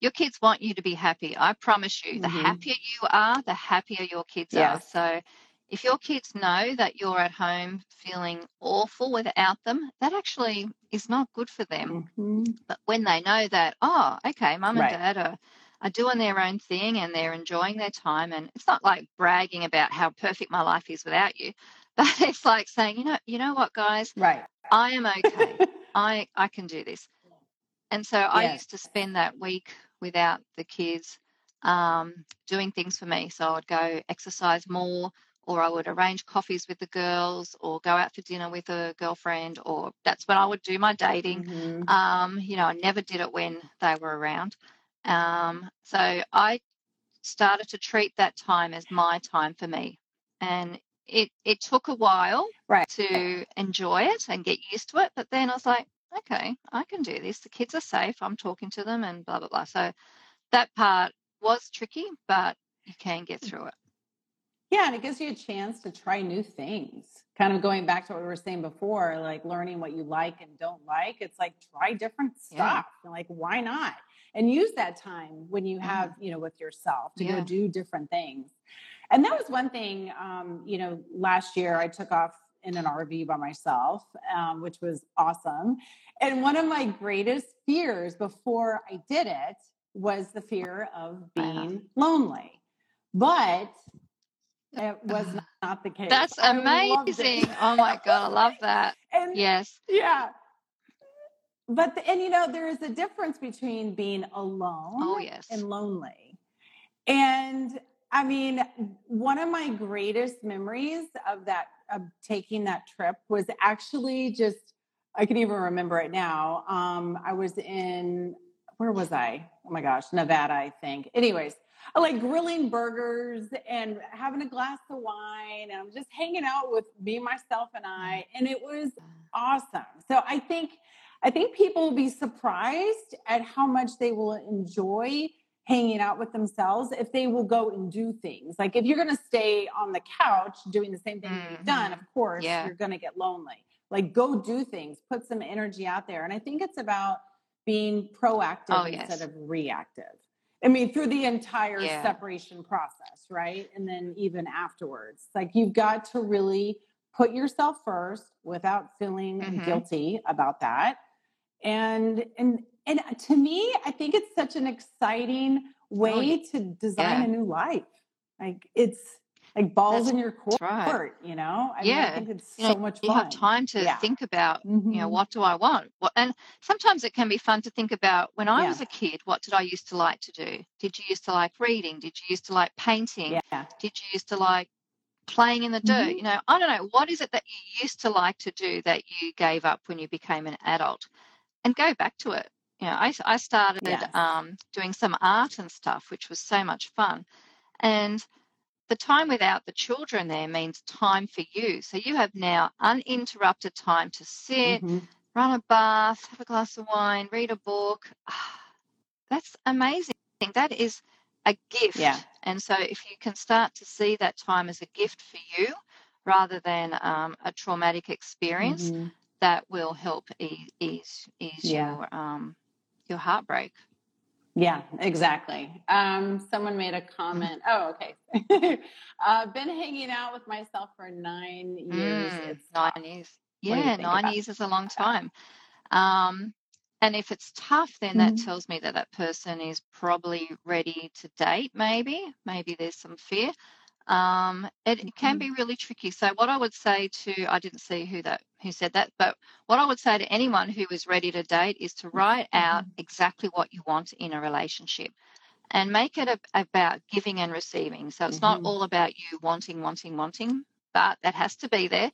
Speaker 2: Your kids want you to be happy. I promise you, the
Speaker 1: Mhm.
Speaker 2: happier you are, the happier your kids are. So if your kids know that you're at home feeling awful without them, that actually is not good for them.
Speaker 1: Mhm.
Speaker 2: But when they know that, oh, okay, mum and
Speaker 1: Right.
Speaker 2: dad are, are doing their own thing and they're enjoying their time, and it's not like bragging about how perfect my life is without you, but it's like saying, you know, you know what, guys,
Speaker 1: Right.
Speaker 2: I am okay. I I can do this. And so I used to spend that week without the kids um, doing things for me. So I'd go exercise more, or I would arrange coffees with the girls, or go out for dinner with a girlfriend, or that's when I would do my dating.
Speaker 1: Mhm.
Speaker 2: Um, you know, I never did it when they were around. Um, so I started to treat that time as my time for me. And it, it took a while
Speaker 1: Right.
Speaker 2: to enjoy it and get used to it. But then I was like, okay, I can do this. The kids are safe. I'm talking to them and blah, blah, blah. So that part was tricky, but you can get through it.
Speaker 1: Yeah, and it gives you a chance to try new things. Kind of going back to what we were saying before, like learning what you like and don't like. It's like try different stuff. And like, why not? And use that time when you
Speaker 2: Mm.
Speaker 1: have, you know, with yourself to
Speaker 2: Yeah.
Speaker 1: go do different things. And that was one thing, um, you know, last year I took off in an RV by myself, um, which was awesome. And one of my greatest fears before I did it was the fear of being lonely. But it was not the case.
Speaker 2: That's amazing. Oh my God, I love that.
Speaker 1: And
Speaker 2: Yes.
Speaker 1: yeah. But the, and you know there is a difference between being alone
Speaker 2: Oh, yes.
Speaker 1: and lonely. And I mean, one of my greatest memories of that of taking that trip was actually just I can even remember it now. Um, I was in where was I? Oh my gosh, Nevada, I think. Anyways, like grilling burgers and having a glass of wine, and I'm just hanging out with me, myself, and I, mm. and it was uh. awesome. So I think I think people will be surprised at how much they will enjoy hanging out with themselves if they will go and do things. Like if you're going to stay on the couch doing the same thing you've done, mm-hmm. of course,
Speaker 2: Yeah.
Speaker 1: you're going to get lonely. Like go do things, put some energy out there. And I think it's about being proactive
Speaker 2: Oh,
Speaker 1: instead
Speaker 2: yes.
Speaker 1: of reactive. I mean, through the entire
Speaker 2: Yeah.
Speaker 1: separation process, right? And then even afterwards. Like you've got to really put yourself first without feeling
Speaker 2: Mhm.
Speaker 1: guilty about that. And and and to me, I think it's such an exciting way
Speaker 2: Oh, yeah.
Speaker 1: to design
Speaker 2: Yeah.
Speaker 1: a new life. Like it's like balls
Speaker 2: That's-
Speaker 1: in your court,
Speaker 2: right.
Speaker 1: you know? I mean, I
Speaker 2: Yeah.
Speaker 1: think it's
Speaker 2: You know,
Speaker 1: so much
Speaker 2: you have time to
Speaker 1: Yeah.
Speaker 2: think about, you know,
Speaker 1: Mhm.
Speaker 2: what do I want? What, and sometimes it can be fun to think about when I
Speaker 1: Yeah.
Speaker 2: was a kid, what did I used to like to do? Did you used to like reading? Did you used to like painting?
Speaker 1: Yeah.
Speaker 2: Did you used to like playing in the dirt?
Speaker 1: Mhm.
Speaker 2: You know, I don't know. What is it that you used to like to do that you gave up when you became an adult? And go back to it. You know, I, I started
Speaker 1: Yes.
Speaker 2: um, doing some art and stuff, which was so much fun. And the time without the children there means time for you. So you have now uninterrupted time to sit,
Speaker 1: Mhm.
Speaker 2: run a bath, have a glass of wine, read a book. That's amazing. That is a gift.
Speaker 1: Yeah.
Speaker 2: And so if you can start to see that time as a gift for you rather than um, a traumatic experience,
Speaker 1: Mhm.
Speaker 2: that will help ease ease, ease
Speaker 1: Yeah.
Speaker 2: your um, your heartbreak.
Speaker 1: Yeah, exactly. Um, someone made a comment. Oh, okay. uh, been hanging out with myself for nine years.
Speaker 2: Mm,
Speaker 1: It's
Speaker 2: nine years.
Speaker 1: What do you
Speaker 2: Yeah, nine years is a long time. Um, and if it's tough, then that
Speaker 1: Mhm.
Speaker 2: tells me that that person is probably ready to date, maybe. Maybe there's some fear. Um, it, it can
Speaker 1: Mhm.
Speaker 2: be really tricky. So what I would say to, I didn't see who that who said that, but what I would say to anyone who is ready to date is to write out
Speaker 1: Mhm.
Speaker 2: exactly what you want in a relationship and make it a, about giving and receiving. So it's not
Speaker 1: Mhm.
Speaker 2: all about you wanting, wanting, wanting, but that has to be there.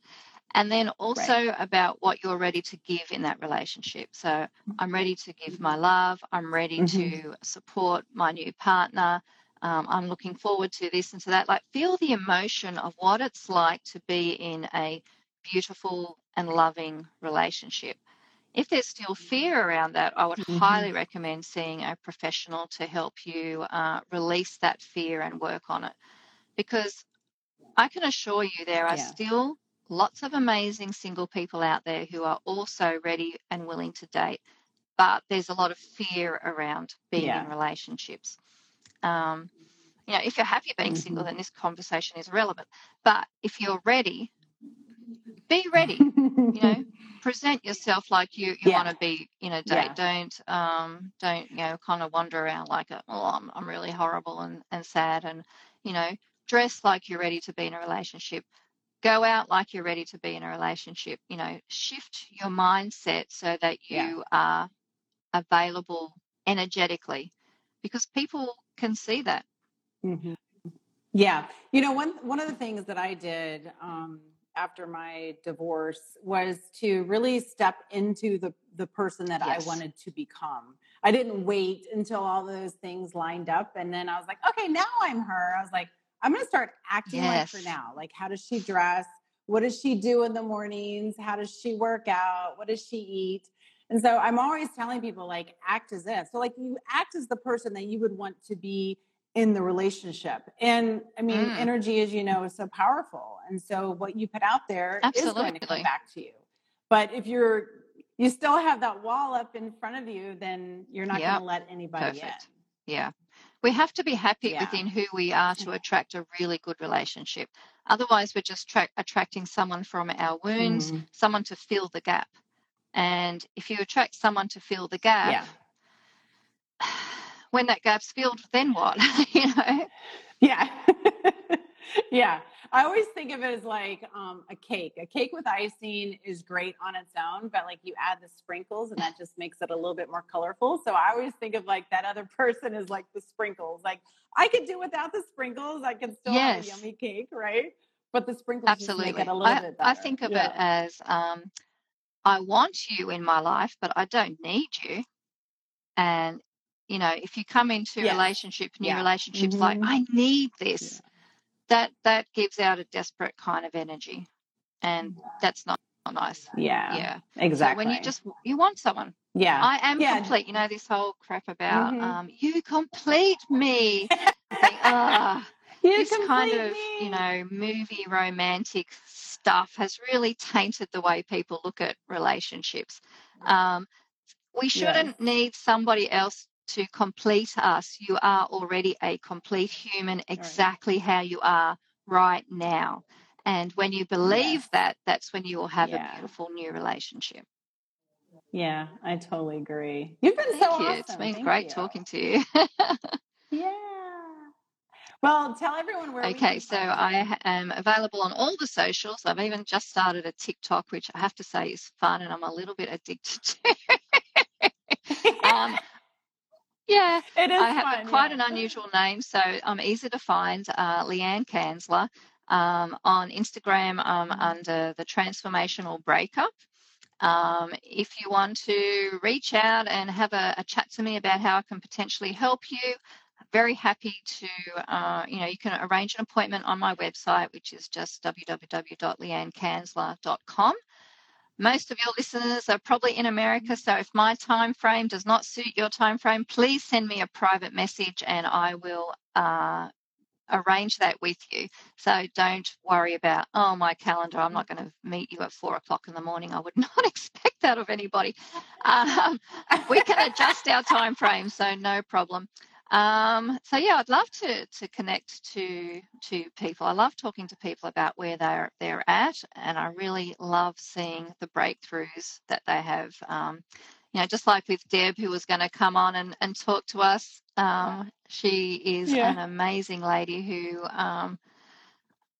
Speaker 2: And then also about what you're ready to give in that relationship. So I'm ready to give my love. I'm ready
Speaker 1: Mhm.
Speaker 2: to support my new partner. Um, I'm looking forward to this and to that. Like, feel the emotion of what it's like to be in a beautiful and loving relationship. If there's still fear around that, I would
Speaker 1: Mhm.
Speaker 2: highly recommend seeing a professional to help you uh, release that fear and work on it. Because I can assure you there are
Speaker 1: Yeah.
Speaker 2: still lots of amazing single people out there who are also ready and willing to date, but there's a lot of fear around being in relationships. Um, you know, if you're happy being single,
Speaker 1: Mhm.
Speaker 2: then this conversation is relevant. But if you're ready, be ready. You know, present yourself like you, you
Speaker 1: Yeah.
Speaker 2: want to be in a date.
Speaker 1: Yeah.
Speaker 2: Don't um don't you know kind of wander around like oh I'm I'm really horrible and and sad and you know dress like you're ready to be in a relationship. Go out like you're ready to be in a relationship. You know, shift your mindset so that you
Speaker 1: Yeah.
Speaker 2: are available energetically because people can see that.
Speaker 1: Mhm. Yeah. You know, one one of the things that I did um, after my divorce was to really step into the the person that I wanted to become. I didn't wait until all those things lined up and then I was like, okay, now I'm her. I was like, I'm going to start acting like her now. Like how does she dress? What does she do in the mornings? How does she work out? What does she eat? And so I'm always telling people like act as if. So like you act as the person that you would want to be in the relationship. And I mean,
Speaker 2: Mm,
Speaker 1: energy, as you know, is so powerful. And so what you put out there is going to come back to you. But if you're you still have that wall up in front of you, then you're not going to let anybody in.
Speaker 2: Perfect. Yeah. We have to be happy
Speaker 1: Yeah.
Speaker 2: within who we are to attract a really good relationship. Otherwise, we're just tra- attracting someone from our wounds,
Speaker 1: Mhm.
Speaker 2: someone to fill the gap. And if you attract someone to fill the gap,
Speaker 1: Yeah.
Speaker 2: when that gap's filled, then what? you know?
Speaker 1: Yeah. yeah. I always think of it as like um, a cake. A cake with icing is great on its own, but like you add the sprinkles and that just makes it a little bit more colorful. So I always think of like that other person is like the sprinkles. Like I could do without the sprinkles. I can still
Speaker 2: Yes.
Speaker 1: have a yummy cake, right? But the sprinkles
Speaker 2: Absolutely.
Speaker 1: make it a little
Speaker 2: I,
Speaker 1: bit better.
Speaker 2: I think of
Speaker 1: Yeah.
Speaker 2: it as um, I want you in my life, but I don't need you. And, you know, if you come into
Speaker 1: Yes.
Speaker 2: relationship, new
Speaker 1: Yeah.
Speaker 2: relationships like,
Speaker 1: Mhm.
Speaker 2: I need this, that that gives out a desperate kind of energy. And that's not, not nice.
Speaker 1: Yeah.
Speaker 2: Yeah.
Speaker 1: Exactly.
Speaker 2: So when you just you want someone.
Speaker 1: yeah.
Speaker 2: I am
Speaker 1: Yeah.
Speaker 2: complete. You know, this whole crap about
Speaker 1: Mhm.
Speaker 2: um, you complete me. I think, ah,
Speaker 1: You
Speaker 2: this kind of you know movie romantic stuff has really tainted the way people look at relationships um, we shouldn't need somebody else to complete us you are already a complete human exactly how you are right now and when you believe
Speaker 1: Yes.
Speaker 2: that that's when you will have
Speaker 1: Yeah.
Speaker 2: a beautiful new relationship
Speaker 1: Yeah, I totally agree. You've been
Speaker 2: thank
Speaker 1: so
Speaker 2: you
Speaker 1: awesome.
Speaker 2: it's been
Speaker 1: Thank
Speaker 2: great
Speaker 1: you.
Speaker 2: talking to you
Speaker 1: Yeah. Well, tell everyone where.
Speaker 2: Okay, so I am available on all the socials. I've even just started a TikTok, which I have to say is fun and I'm a little bit addicted to. um, yeah,
Speaker 1: it is
Speaker 2: I have
Speaker 1: fun,
Speaker 2: quite
Speaker 1: yeah.
Speaker 2: an unusual name, so I'm easy to find. Uh, Leanne Kanzler. Um, on Instagram, um,
Speaker 1: Mhm.
Speaker 2: under the Transformational Breakup. Um, if you want to reach out and have a, a chat to me about how I can potentially help you, very happy to, uh, you know, you can arrange an appointment on my website, which is just www.leannekanzler.com. Most of your listeners are probably in America, so if my time frame does not suit your time frame, please send me a private message and I will uh, arrange that with you. So don't worry about, oh, my calendar, I'm not going to meet you at four o'clock in the morning. I would not expect that of anybody. Um, we can adjust our time frame, so no problem. Um, so yeah, I'd love to to connect to to people. I love talking to people about where they're they're at, and I really love seeing the breakthroughs that they have. Um, you know, just like with Deb, who was going to come on and, and talk to us. Um, she is
Speaker 1: Yeah.
Speaker 2: an amazing lady who, um,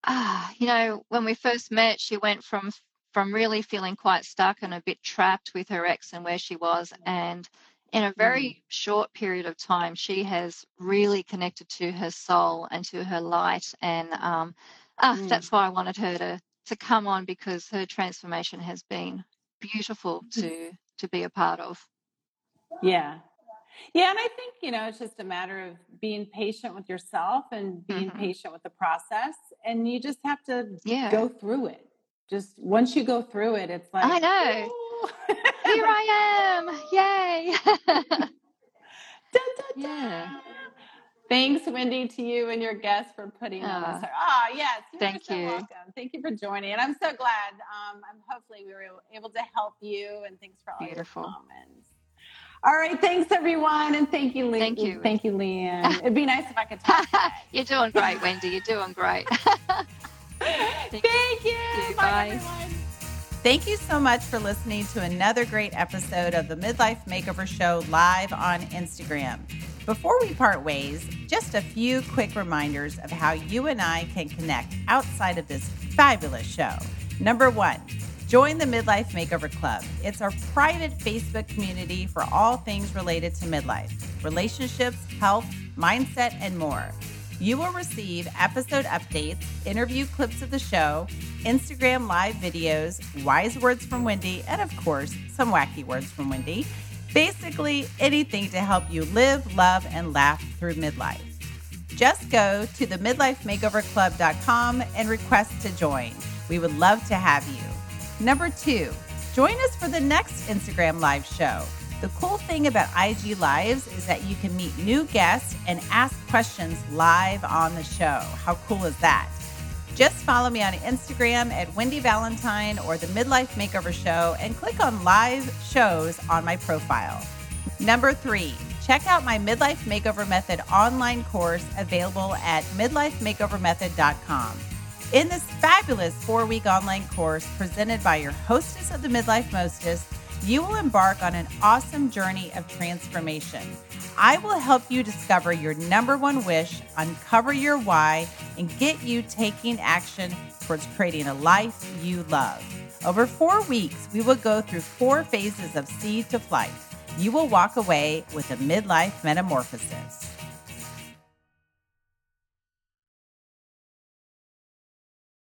Speaker 2: ah, you know, when we first met, she went from from really feeling quite stuck and a bit trapped with her ex and where she was, and in a very short period of time, she has really connected to her soul and to her light, and um, ah,
Speaker 1: Mm.
Speaker 2: that's why I wanted her to to come on because her transformation has been beautiful to to be a part of.
Speaker 1: Yeah. Yeah, and I think, you know, it's just a matter of being patient with yourself and being
Speaker 2: Mhm.
Speaker 1: patient with the process. And you just have to
Speaker 2: Yeah.
Speaker 1: go through it. Just once you go through it, it's like
Speaker 2: I know. Here I am! Yay! Yeah.
Speaker 1: Thanks, Wendy, to you and your guests for putting on
Speaker 2: Ah,
Speaker 1: this. Ah, yes. You're
Speaker 2: thank
Speaker 1: so
Speaker 2: you.
Speaker 1: welcome. Thank you for joining. And I'm so glad. Um, I'm hopefully we were able to help you. And thanks for all
Speaker 2: Beautiful.
Speaker 1: your comments. All right. Thanks, everyone. And thank you, Lee.
Speaker 2: Thank you.
Speaker 1: Thank you, Leanne. It'd be nice if I could talk.
Speaker 2: You're doing great, Wendy. You're doing great.
Speaker 1: Thank you.
Speaker 2: you.
Speaker 1: Bye,
Speaker 2: Bye.
Speaker 1: Thank you so much for listening to another great episode of the Midlife Makeover Show live on Instagram. Before we part ways, just a few quick reminders of how you and I can connect outside of this fabulous show. Number one, join the Midlife Makeover Club. It's our private Facebook community for all things related to midlife, relationships, health, mindset, and more. You will receive episode updates, interview clips of the show, Instagram live videos, wise words from Wendy, and of course, some wacky words from Wendy. Basically, anything to help you live, love, and laugh through midlife. Just go to the midlifemakeoverclub.com and request to join. We would love to have you. Number two, join us for the next Instagram live show. The cool thing about IG Lives is that you can meet new guests and ask questions live on the show. How cool is that? Just follow me on Instagram at Wendy Valentine or the Midlife Makeover Show and click on live shows on my profile. Number three, check out my Midlife Makeover Method online course available at midlifemakeovermethod.com. In this fabulous four week online course presented by your hostess of the Midlife Mostess, you will embark on an awesome journey of transformation. I will help you discover your number one wish, uncover your why, and get you taking action towards creating a life you love. Over four weeks, we will go through four phases of seed to flight. You will walk away with a midlife metamorphosis.